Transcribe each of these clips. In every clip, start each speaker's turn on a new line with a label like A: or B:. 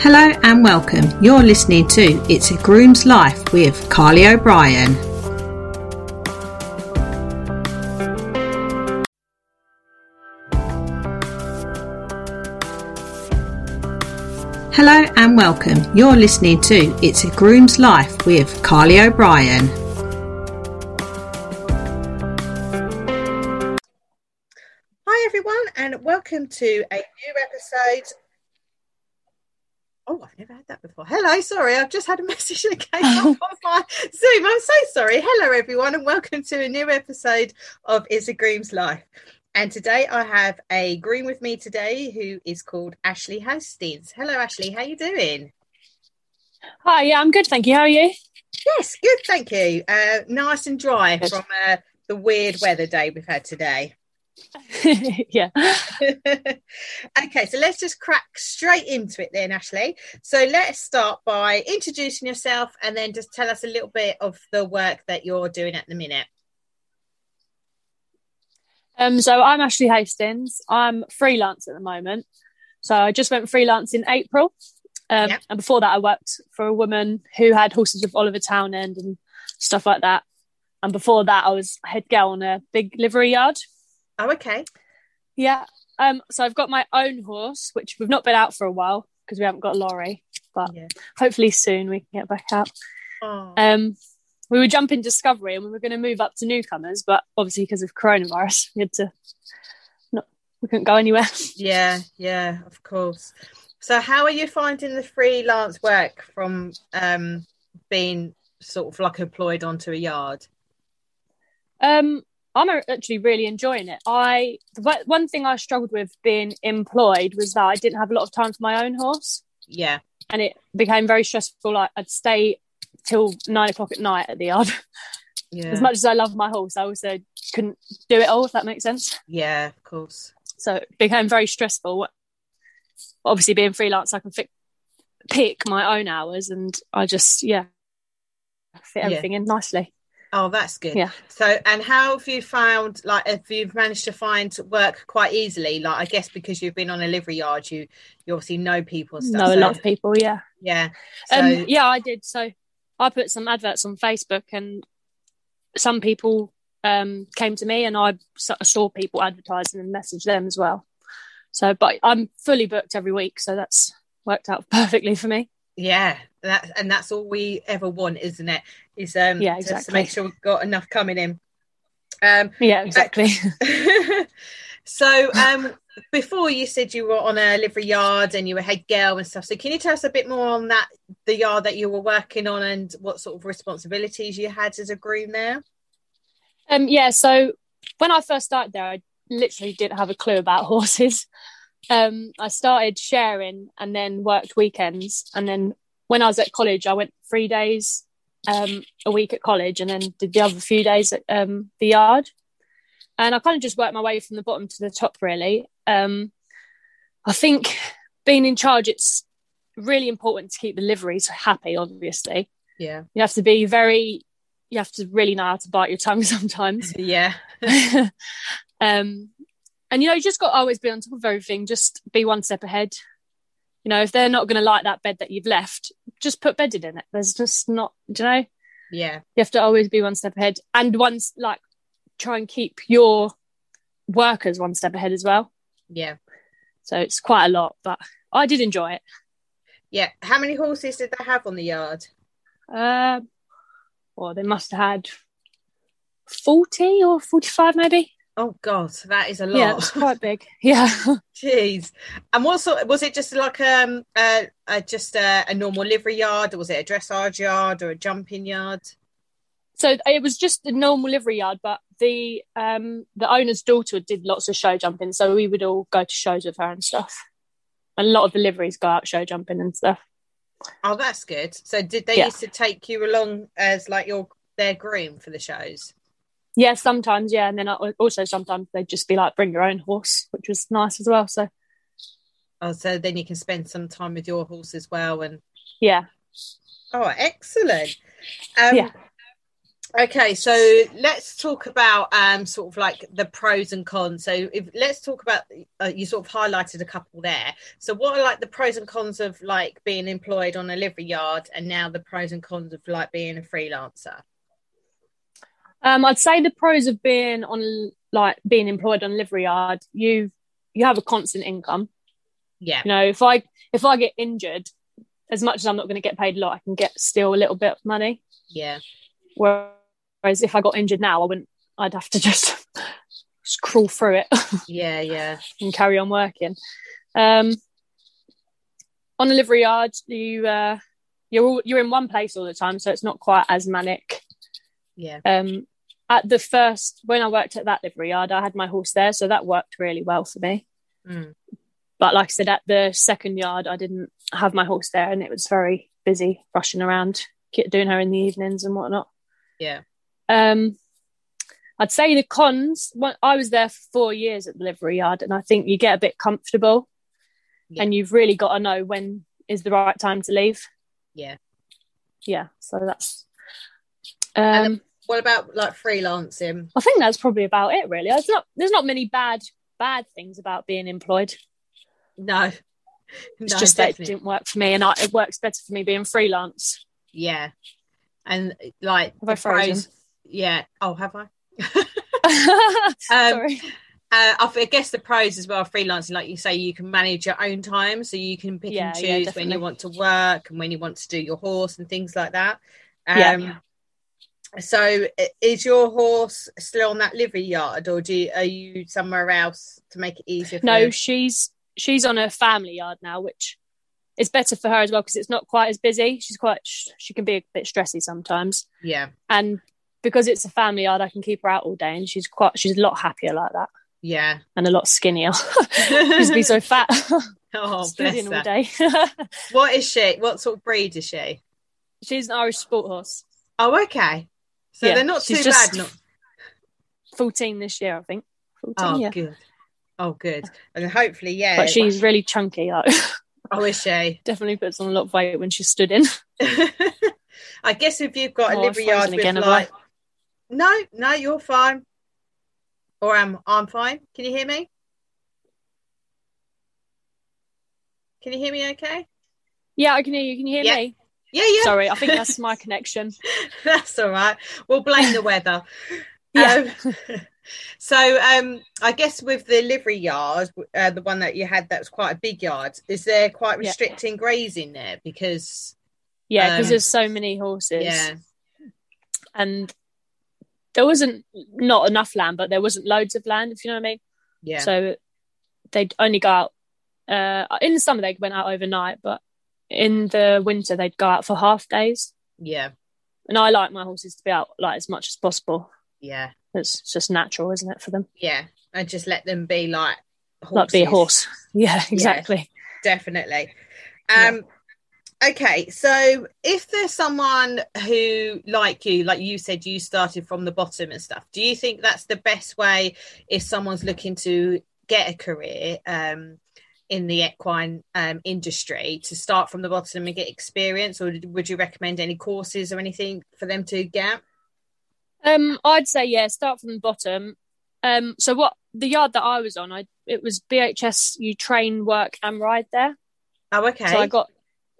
A: Hello and welcome. You're listening to It's a Groom's Life with Carly O'Brien. Hello and welcome. You're listening to It's a Groom's Life with Carly O'Brien.
B: Hi, everyone, and welcome to a new episode. Oh, I've never had that before. Hello, sorry, I've just had a message that came up on my Zoom. I'm so sorry. Hello, everyone, and welcome to a new episode of It's a Groom's Life. And today I have a groom with me today who is called Ashley Hastings. Hello, Ashley. How are you doing?
C: Hi, yeah, I'm good, thank you. How are you?
B: Yes, good, thank you. Uh, nice and dry
C: Good.
B: from uh, the weird weather day we've had today.
C: yeah.
B: okay, so let's just crack straight into it then, Ashley. So let's start by introducing yourself and then just tell us a little bit of the work that you're doing at the minute.
C: Um, so I'm Ashley Hastings. I'm freelance at the moment. So I just went freelance in April. Um,
B: Yep.
C: And before that, I worked for a woman who had horses of Oliver Townend and stuff like that. And before that, I was head girl on a big livery yard.
B: Oh, okay.
C: Yeah. Um, so I've got my own horse, which we've not been out for a while because we haven't got a lorry, but
B: Yeah.
C: hopefully soon we can get back out.
B: Oh,
C: Um, we were jumping Discovery and we were going to move up to newcomers, but obviously because of coronavirus, we had to not. We couldn't go anywhere.
B: yeah, yeah, of course. So, how are you finding the freelance work from um, being sort of like employed onto a yard?
C: Um, I'm actually really enjoying it. I the one- thing I struggled with being employed was that I didn't have a lot of time for my own horse,
B: Yeah,
C: and it became very stressful. Like I'd stay till nine o'clock at night at the yard.
B: yeah,
C: As much as I love my horse, I also couldn't do it all. If that makes sense.
B: yeah, of course.
C: so it became very stressful. Obviously, being freelance, I can fi- pick my own hours, and I just yeah fit
B: Yeah.
C: everything in nicely.
B: Oh, that's good.
C: Yeah.
B: So, and how have you found, like, have you've managed to find work quite easily? Like, I guess because you've been on a livery yard, you you obviously know people stuff.
C: Know a lot of people, yeah.
B: Yeah. So,
C: Um, yeah, I did. So I put some adverts on Facebook, and some people um, came to me, and I saw people advertising and messaged them as well. So, but I'm fully booked every week, so that's worked out perfectly for me.
B: yeah, that and that's all we ever want, isn't it? Is um,
C: Yeah,
B: just to make sure we've got enough coming in. Um,
C: Yeah, exactly.
B: so, um, before you said you were on a livery yard and you were head girl and stuff. So, can you tell us a bit more on that, the yard that you were working on, and what sort of responsibilities you had as a groom there?
C: Um, yeah, so when I first started there, I literally didn't have a clue about horses. Um, I started sharing and then worked weekends. And then when I was at college, I went three days um, a week at college and then did the other few days at um, the yard. And I kind of just worked my way from the bottom to the top, really. Um, I think being in charge, it's really important to keep the liveries happy, obviously.
B: Yeah,
C: You have to be very, you have to really know how to bite your tongue sometimes.
B: yeah,
C: um, and you know, you just got to always be on top of everything. Just be one step ahead. You know, if they're not going to like that bed that you've left, just put bedded in it. There's just not, do you know,
B: yeah,
C: you have to always be one step ahead, and once like try and keep your workers one step ahead as well.
B: yeah.
C: So it's quite a lot, but I did enjoy it.
B: Yeah. How many horses did they have on the yard?
C: Um, well, they must have had forty or forty-five, maybe.
B: Oh God, that is a lot.
C: Yeah, it's quite big. Yeah.
B: Jeez. And what sort? Was it just like um uh, uh just a, a normal livery yard, or was it a dressage yard or a jumping yard?
C: so it was just a normal livery yard, but the um the owner's daughter did lots of show jumping, so we would all go to shows with her and stuff. And a lot of the liveries go out show jumping and stuff.
B: Oh, that's good. So did they
C: Yeah.
B: used to take you along as like your their groom for the shows?
C: Yeah, sometimes, yeah, and then also sometimes they'd just be like, "Bring your own horse," which was nice as well. So
B: Oh, so then you can spend some time with your horse as well. And
C: yeah,
B: oh, excellent. Um,
C: Yeah.
B: Okay, so let's talk about um, sort of like the pros and cons. So, if let's talk about uh, you sort of highlighted a couple there. So, what are like the pros and cons of like being employed on a livery yard, and now the pros and cons of like being a freelancer?
C: Um, I'd say the pros of being on like being employed on livery yard, you you have a constant income.
B: Yeah,
C: You know, if I if I get injured, as much as I'm not going to get paid a lot, I can get still a little bit of money.
B: yeah,
C: Whereas if I got injured now, I wouldn't. I'd have to just, just crawl through it
B: yeah, yeah,
C: and carry on working. Um, on a livery yard, you uh, you're all, you're in one place all the time, so it's not quite as manic.
B: Yeah,
C: Um, at the first when I worked at that livery yard, I had my horse there, so that worked really well for me.
B: Mm.
C: But like I said, at the second yard, I didn't have my horse there, and it was very busy rushing around, doing her in the evenings and whatnot.
B: yeah,
C: Um, I'd say the cons. I was there for four years at the livery yard, and I think you get a bit comfortable,
B: Yeah.
C: and you've really got to know when is the right time to leave.
B: yeah.
C: Yeah, so that's. Um,
B: What about like freelancing?
C: I think that's probably about it. Really, there's not there's not many bad bad things about being employed.
B: No,
C: It's
B: no,
C: just that it didn't work for me, and I, it works better for me being freelance.
B: yeah, and like
C: Have I
B: the pros-
C: frozen?
B: Yeah. Oh, have I? Um,
C: Sorry.
B: Uh, I guess the pros as well, freelancing, like you say, you can manage your own time, so you can pick
C: Yeah,
B: and
C: yeah,
B: choose when you want to work and when you want to do your horse and things like that. Um,
C: Yeah.
B: So, is your horse still on that livery yard, or do you, are you somewhere else to make it easier? For
C: No, she's she's on a family yard now, which is better for her as well because it's not quite as busy. She's quite she can be a bit stressy sometimes,
B: yeah,
C: and because it's a family yard, I can keep her out all day, and she's quite she's a lot happier like that
B: yeah.
C: and a lot skinnier. she used to be so fat,
B: oh, bless
C: all day.
B: What is she? What sort of breed is she?
C: she's an Irish sport horse,
B: Oh, okay. So
C: Yeah,
B: they're not too
C: she's just-
B: bad. Not,
C: fourteen this year, I think. 14,
B: oh,
C: yeah.
B: good. Oh, good. And hopefully, yeah.
C: But she's really chunky. Like,
B: Oh, is she?
C: definitely puts on a lot of weight when she stood in.
B: I guess if you've got a
C: Oh, I've
B: livery yard with
C: again,
B: like, no, no, you're fine, or I'm I'm fine. Can you hear me? Can you hear me? Okay.
C: Yeah, I can hear you. Can you hear me?
B: Yeah, yeah.
C: Sorry, I think that's my connection.
B: That's all right. We'll blame the weather.
C: Yeah.
B: Um, so, um, I guess with the livery yard, uh, the one that you had, that was quite a big yard. Is there quite
C: Yeah.
B: restricting grazing there? Because
C: Yeah, because
B: Um,
C: there's so many horses.
B: yeah,
C: and there wasn't not enough land, but there wasn't loads of land, if you know what I mean.
B: yeah,
C: So they'd only go out uh, in the summer. They went out overnight, but in the winter they'd go out for half days.
B: yeah,
C: And I like my horses to be out like as much as possible.
B: yeah,
C: It's just natural, isn't it, for them?
B: yeah, and just let them be like horses.
C: Like be a horse. Yeah, exactly.
B: definitely.
C: Yeah.
B: Um, okay, so if there's someone who, like you, like you said, you started from the bottom and stuff, do you think that's the best way if someone's looking to get a career um, in the equine um, industry to start from the bottom and get experience, or would you recommend any courses or anything for them to get?
C: Um, I'd say yeah, start from the bottom. Um, so what the yard that I was on, I it was BHS. You train, work, and ride there.
B: Oh, okay.
C: So I got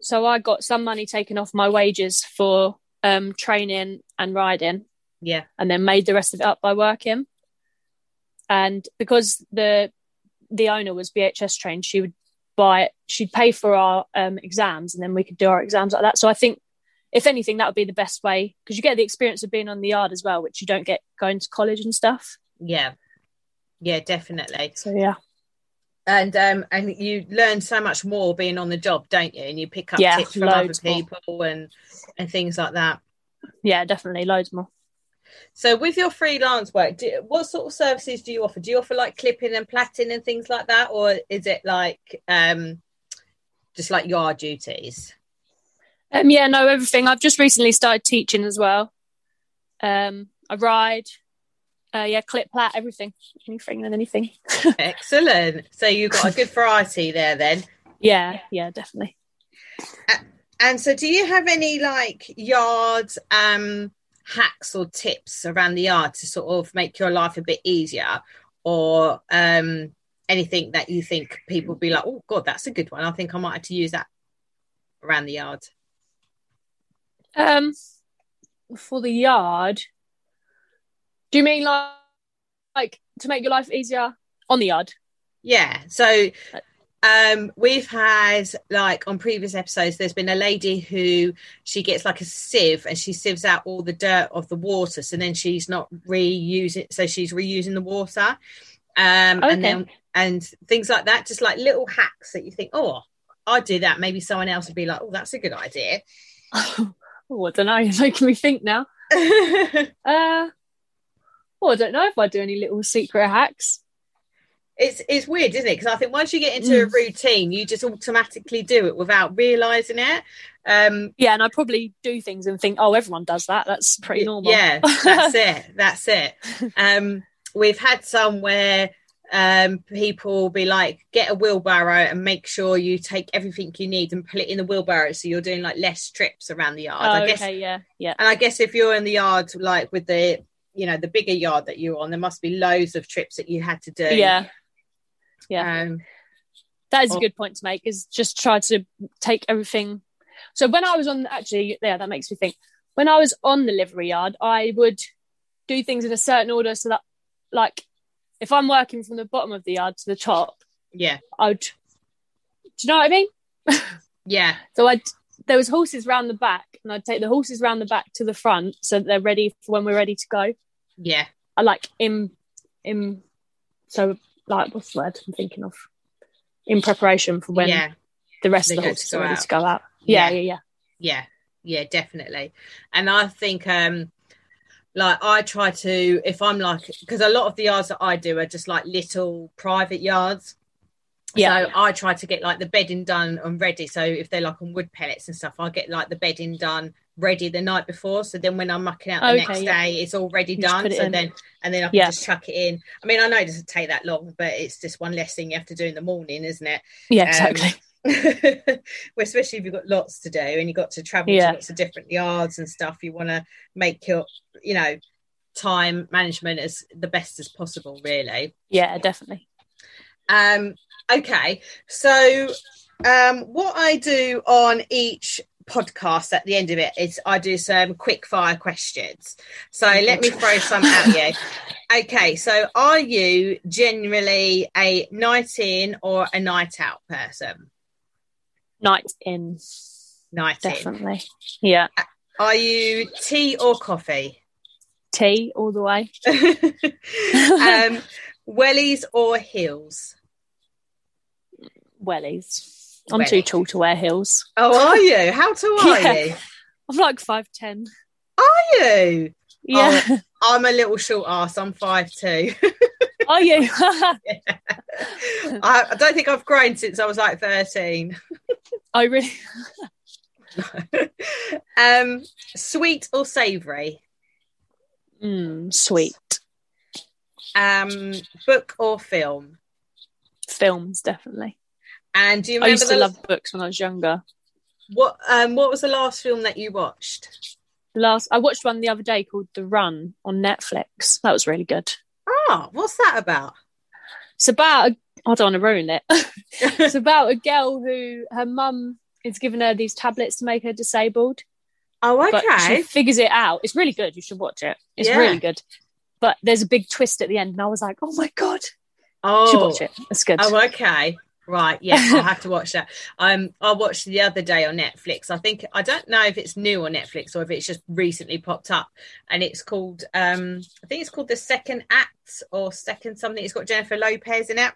C: so I got some money taken off my wages for um training and riding,
B: yeah,
C: and then made the rest of it up by working. And because the the owner was BHS trained, she would buy it, she'd pay for our um, exams, and then we could do our exams like that. So I think. If anything, that would be the best way because you get the experience of being on the yard as well, which you don't get going to college and stuff.
B: yeah, yeah, definitely.
C: So yeah,
B: and um and you learn so much more being on the job don't you and you pick up
C: Yeah,
B: tips from other
C: more.
B: people and and things like that
C: yeah, definitely loads more.
B: So with your freelance work do, what sort of services do you offer do you offer like clipping and plaiting and things like that or is it like um just like yard duties
C: Um, yeah, no, everything. I've just recently started teaching as well. Um, I ride, uh, yeah, clip plat, everything, anything and anything.
B: excellent so you've got a good variety there then
C: Yeah, yeah, definitely.
B: and so do you have any like yard um hacks or tips around the yard to sort of make your life a bit easier, or um, anything that you think people be like, oh god, that's a good one. I think I might have to use that around the yard.
C: Um, for the yard, do you mean like like to make your life easier on the yard?
B: Yeah. So um we've had like on previous episodes there's been a lady who she gets like a sieve and she sieves out all the dirt of the water so then she's not reusing so she's reusing the water um
C: Okay.
B: and then and things like that just like little hacks that you think oh i'd do that maybe someone else would be like oh that's a good idea
C: oh, I don't know. You're making me think now. Uh, well, I don't know if I do any little secret hacks.
B: It's it's weird isn't it because i think once you get into a
C: Mm.
B: routine you just automatically do it without realizing it um
C: Yeah, and I probably do things and think, oh, everyone does that. That's pretty normal.
B: Yeah, that's it. That's it. Um, we've had some where um, people be like, get a wheelbarrow and make sure you take everything you need and put it in the wheelbarrow, so you're doing like less trips around the yard.
C: Oh,
B: I guess,
C: okay, yeah, yeah.
B: and I guess if you're in the yard, like with the you know the bigger yard that you're on, there must be loads of trips that you had to do.
C: Yeah. Yeah.
B: Um,
C: That is
B: Oh.
C: a good point to make. Is just try to take everything. So when I was on, actually, yeah, that makes me think. When I was on the livery yard, I would do things in a certain order, so that, like, if I'm working from the bottom of the yard to the top,
B: yeah,
C: I would. Do you know what I mean?
B: yeah,
C: So I there was horses round the back, and I'd take the horses round the back to the front, so that they're ready for when we're ready to go.
B: yeah,
C: I like in in so like what's the word I'm thinking of in preparation for when
B: yeah.
C: the rest
B: They
C: of the horses are ready
B: out.
C: to go out. Yeah,
B: Yeah.
C: yeah, yeah.
B: yeah yeah definitely and i think um like i try to if i'm like because a lot of the yards that i do are just like little private yards
C: Yeah.
B: so i try to get like the bedding done and ready so if they're like on wood pellets and stuff i get like the bedding done ready the night before so then when i'm mucking out the
C: Okay,
B: next
C: yeah.
B: day it's already
C: You
B: done so then and then i can
C: Yeah.
B: just chuck it in i mean i know it doesn't take that long but it's just one less thing you have to do in the morning isn't it
C: Yeah,
B: Um,
C: exactly.
B: well, especially if you've got lots to do and you've got to travel
C: Yeah.
B: to lots of different yards and stuff, you want to make your, you know, time management as the best as possible, really.
C: yeah, definitely.
B: Um, okay, so um, what I do on each podcast at the end of it is I do some quick fire questions. So let me throw some at you. Okay, so are you generally a night in or a night out person?
C: Night in,
B: Night in.
C: definitely. Yeah,
B: Are you tea or coffee?
C: tea all the way.
B: um, wellies or heels?
C: Wellies. I'm too tall to wear heels.
B: Oh, are you? How tall are
C: Yeah.
B: you?
C: I'm like five ten.
B: Are you?
C: Yeah.
B: I'm a little short ass. I'm five two.
C: Are you?
B: I, I don't think I've grown since I was like thirteen.
C: I really.
B: um, sweet or savoury?
C: Mm, sweet
B: Um, book or film?
C: films, definitely.
B: And do you
C: I
B: remember
C: used to
B: the,
C: love books when I was younger.
B: what? Um, what was the last film that you watched?
C: Last, I watched one the other day called The Run on Netflix. That was really good.
B: Oh, what's that about?
C: It's about. A, I don't want to ruin it. it's about a girl who her mum is giving her these tablets to make her disabled,
B: oh,
C: but she
B: okay.
C: figures it out. It's really good. You should watch it. It's
B: Yeah.
C: really good. But there's a big twist at the end, and I was like, "Oh my god!"
B: Oh,
C: You should watch it. It's good.
B: Oh, okay. Right. Yeah, I'll have to watch that. Um, I watched the other day on Netflix. I think I don't know if it's new on Netflix or if it's just recently popped up, and it's called um, I think it's called the Second Act or Second something. It's got Jennifer Lopez in it.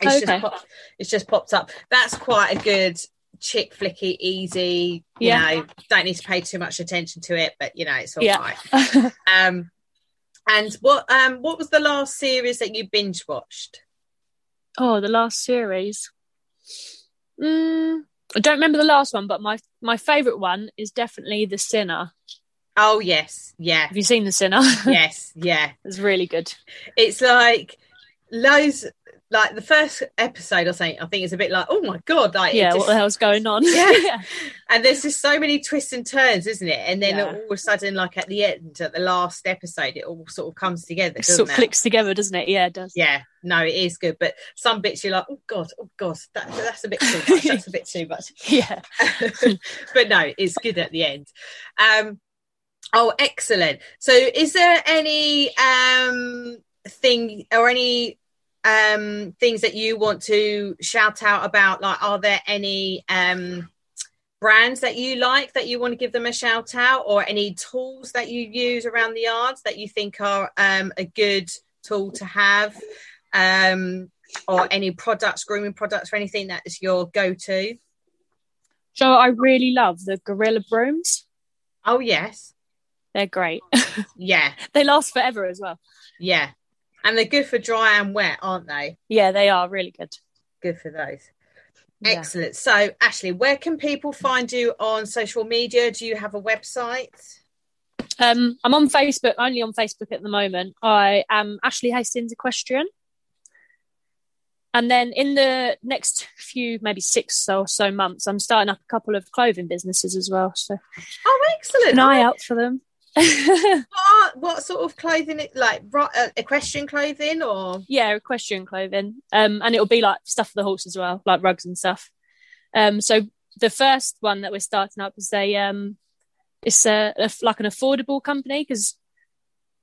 B: It's
C: Okay.
B: just pop, it's just popped up. That's quite a good chick flicky, easy. You
C: Yeah.
B: know, don't need to pay too much attention to it, but you know, it's all
C: Yeah.
B: right. Um, and what um, what was the last series that you binge watched?
C: Oh, the last series. Mm, I don't remember the last one, but my my favorite one is definitely The Sinner.
B: Oh yes, yeah,
C: Have you seen The Sinner?
B: yes, yeah.
C: it's really good.
B: It's like loads like the first episode or something, I think it's a bit like, oh my god, like
C: yeah,
B: just,
C: what the hell's going on?
B: Yeah. and there's just so many twists and turns, isn't it? And then
C: Yeah.
B: all of a sudden, like at the end, at the last episode, it all sort of comes together.
C: it sort of
B: it?
C: clicks together, doesn't it? Yeah, it does.
B: Yeah, no, it is good, but some bits you're like, oh god, oh god, that, that's a bit too much. That's a bit too much.
C: Yeah.
B: but no, it's good at the end. Um, oh, excellent. So, is there any um thing or any um things that you want to shout out about? Like, are there any um brands that you like that you want to give them a shout out, or any tools that you use around the yards that you think are um a good tool to have? Um, or any products, grooming products, or anything that is your go-to?
C: So I really love the Gorilla Brooms.
B: Oh yes,
C: They're great.
B: yeah.
C: they last forever as well.
B: Yeah. And they're good for dry and wet, aren't they?
C: Yeah, they are really good.
B: Good for those.
C: Yeah.
B: Excellent. So, Ashley, where can people find you on social media? Do you have a website?
C: Um, I'm on Facebook, only on Facebook at the moment. I am Ashley Hastings Equestrian. And then in the next few, maybe six or so months, I'm starting up a couple of clothing businesses as well. So
B: Oh, excellent.
C: an eye out for them.
B: What, what sort of clothing? it- Like uh, equestrian clothing or?
C: yeah, equestrian clothing. Um, and it'll be like stuff for the horse as well, like rugs and stuff. Um, so the first one that we're starting up is a um, it's a, a like an affordable company because,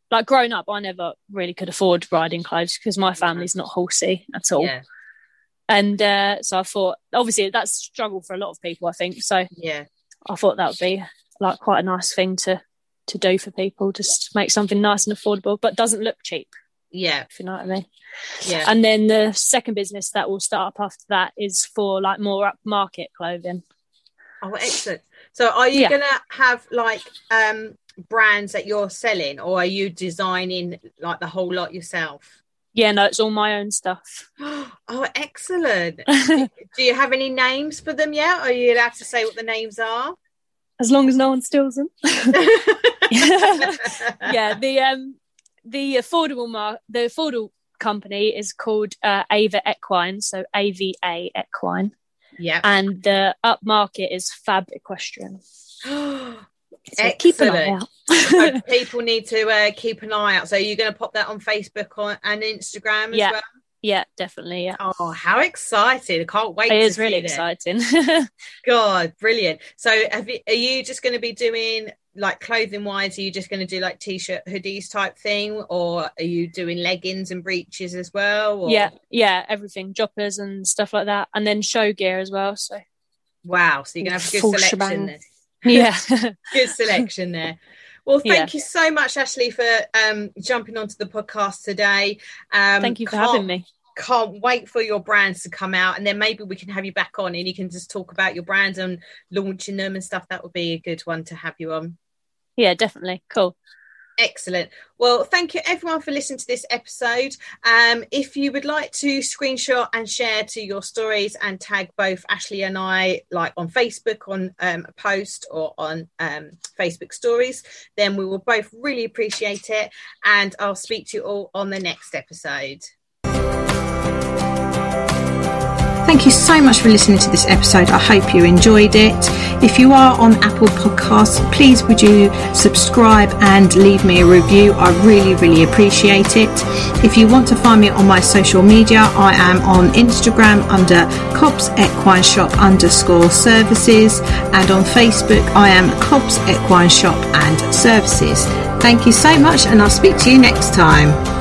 C: like growing up, I never really could afford riding clothes because my family's not horsey at all.
B: Yeah.
C: And uh, so I thought, obviously, that's a struggle for a lot of people. I think so.
B: Yeah.
C: I thought that would be like quite a nice thing to to do for people, just make something nice and affordable, but doesn't look cheap.
B: Yeah.
C: If you know what I mean.
B: Yeah.
C: And then the second business that will start up after that is for like more upmarket clothing.
B: Oh, excellent. So, are you
C: Yeah.
B: going to have like um brands that you're selling, or are you designing like the whole lot yourself?
C: Yeah, no, it's all my own stuff.
B: Oh, excellent. Do you have any names for them yet? Are you allowed to say what the names are?
C: As long as no one steals them. yeah, the um the affordable mar- the affordable company is called uh, Ava Equine, so A V A Equine,
B: Yeah.
C: and the upmarket is Fab Equestrian. So keep an eye out.
B: So people need to uh, keep an eye out. So you're going to pop that on Facebook or, and Instagram as
C: Yeah.
B: well.
C: Yeah, definitely. Yeah,
B: Oh, how excited! I can't wait.
C: it
B: to
C: is really
B: that.
C: exciting.
B: God, brilliant. So, have you, are you just going to be doing like clothing wise? Are you just going to do like t-shirt, hoodies type thing, or are you doing leggings and breeches as well? Or...
C: yeah, yeah, everything, jodhpurs and stuff like that, and then show gear as well. So
B: Wow. So you're to have a good
C: Full
B: selection there.
C: yeah,
B: good selection there. Well, thank
C: Yeah.
B: you so much, Ashley, for um, jumping onto the podcast today. Um,
C: thank you for having me.
B: Can't wait for your brands to come out, and then maybe we can have you back on, and you can just talk about your brands and launching them and stuff. That would be a good one to have you on.
C: Yeah, definitely. Cool.
B: Excellent. Well, thank you everyone for listening to this episode. Um, if you would like to screenshot and share to your stories and tag both Ashley and I, like on Facebook on um, a post or on um, Facebook stories, then we will both really appreciate it. And I'll speak to you all on the next episode.
A: Thank you so much for listening to this episode. I hope you enjoyed it. If you are on Apple Podcasts, please would you subscribe and leave me a review? I really, really appreciate it. If you want to find me on my social media, I am on Instagram under Cobbs Equine Shop underscore services and on Facebook I am Cobbs Equine Shop and Services. Thank you so much and I'll speak to you next time.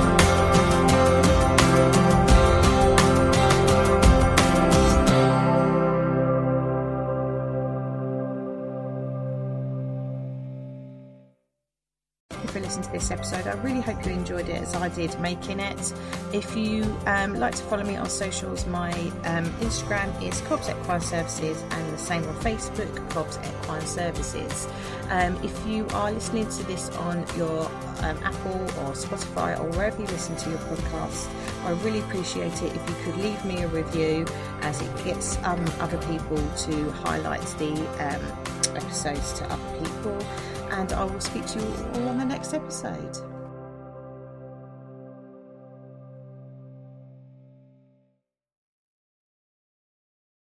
A: Really hope you enjoyed it as I did making it. If you um, like to follow me on socials, my um, Instagram is Cobbs Equine Services and the same on Facebook, Cobbs Equine Services. Um, if you are listening to this on your um, Apple or Spotify or wherever you listen to your podcast, I really appreciate it if you could leave me a review as it gets um, other people to highlight the um, episodes to other people and I will speak to you all on the next episode.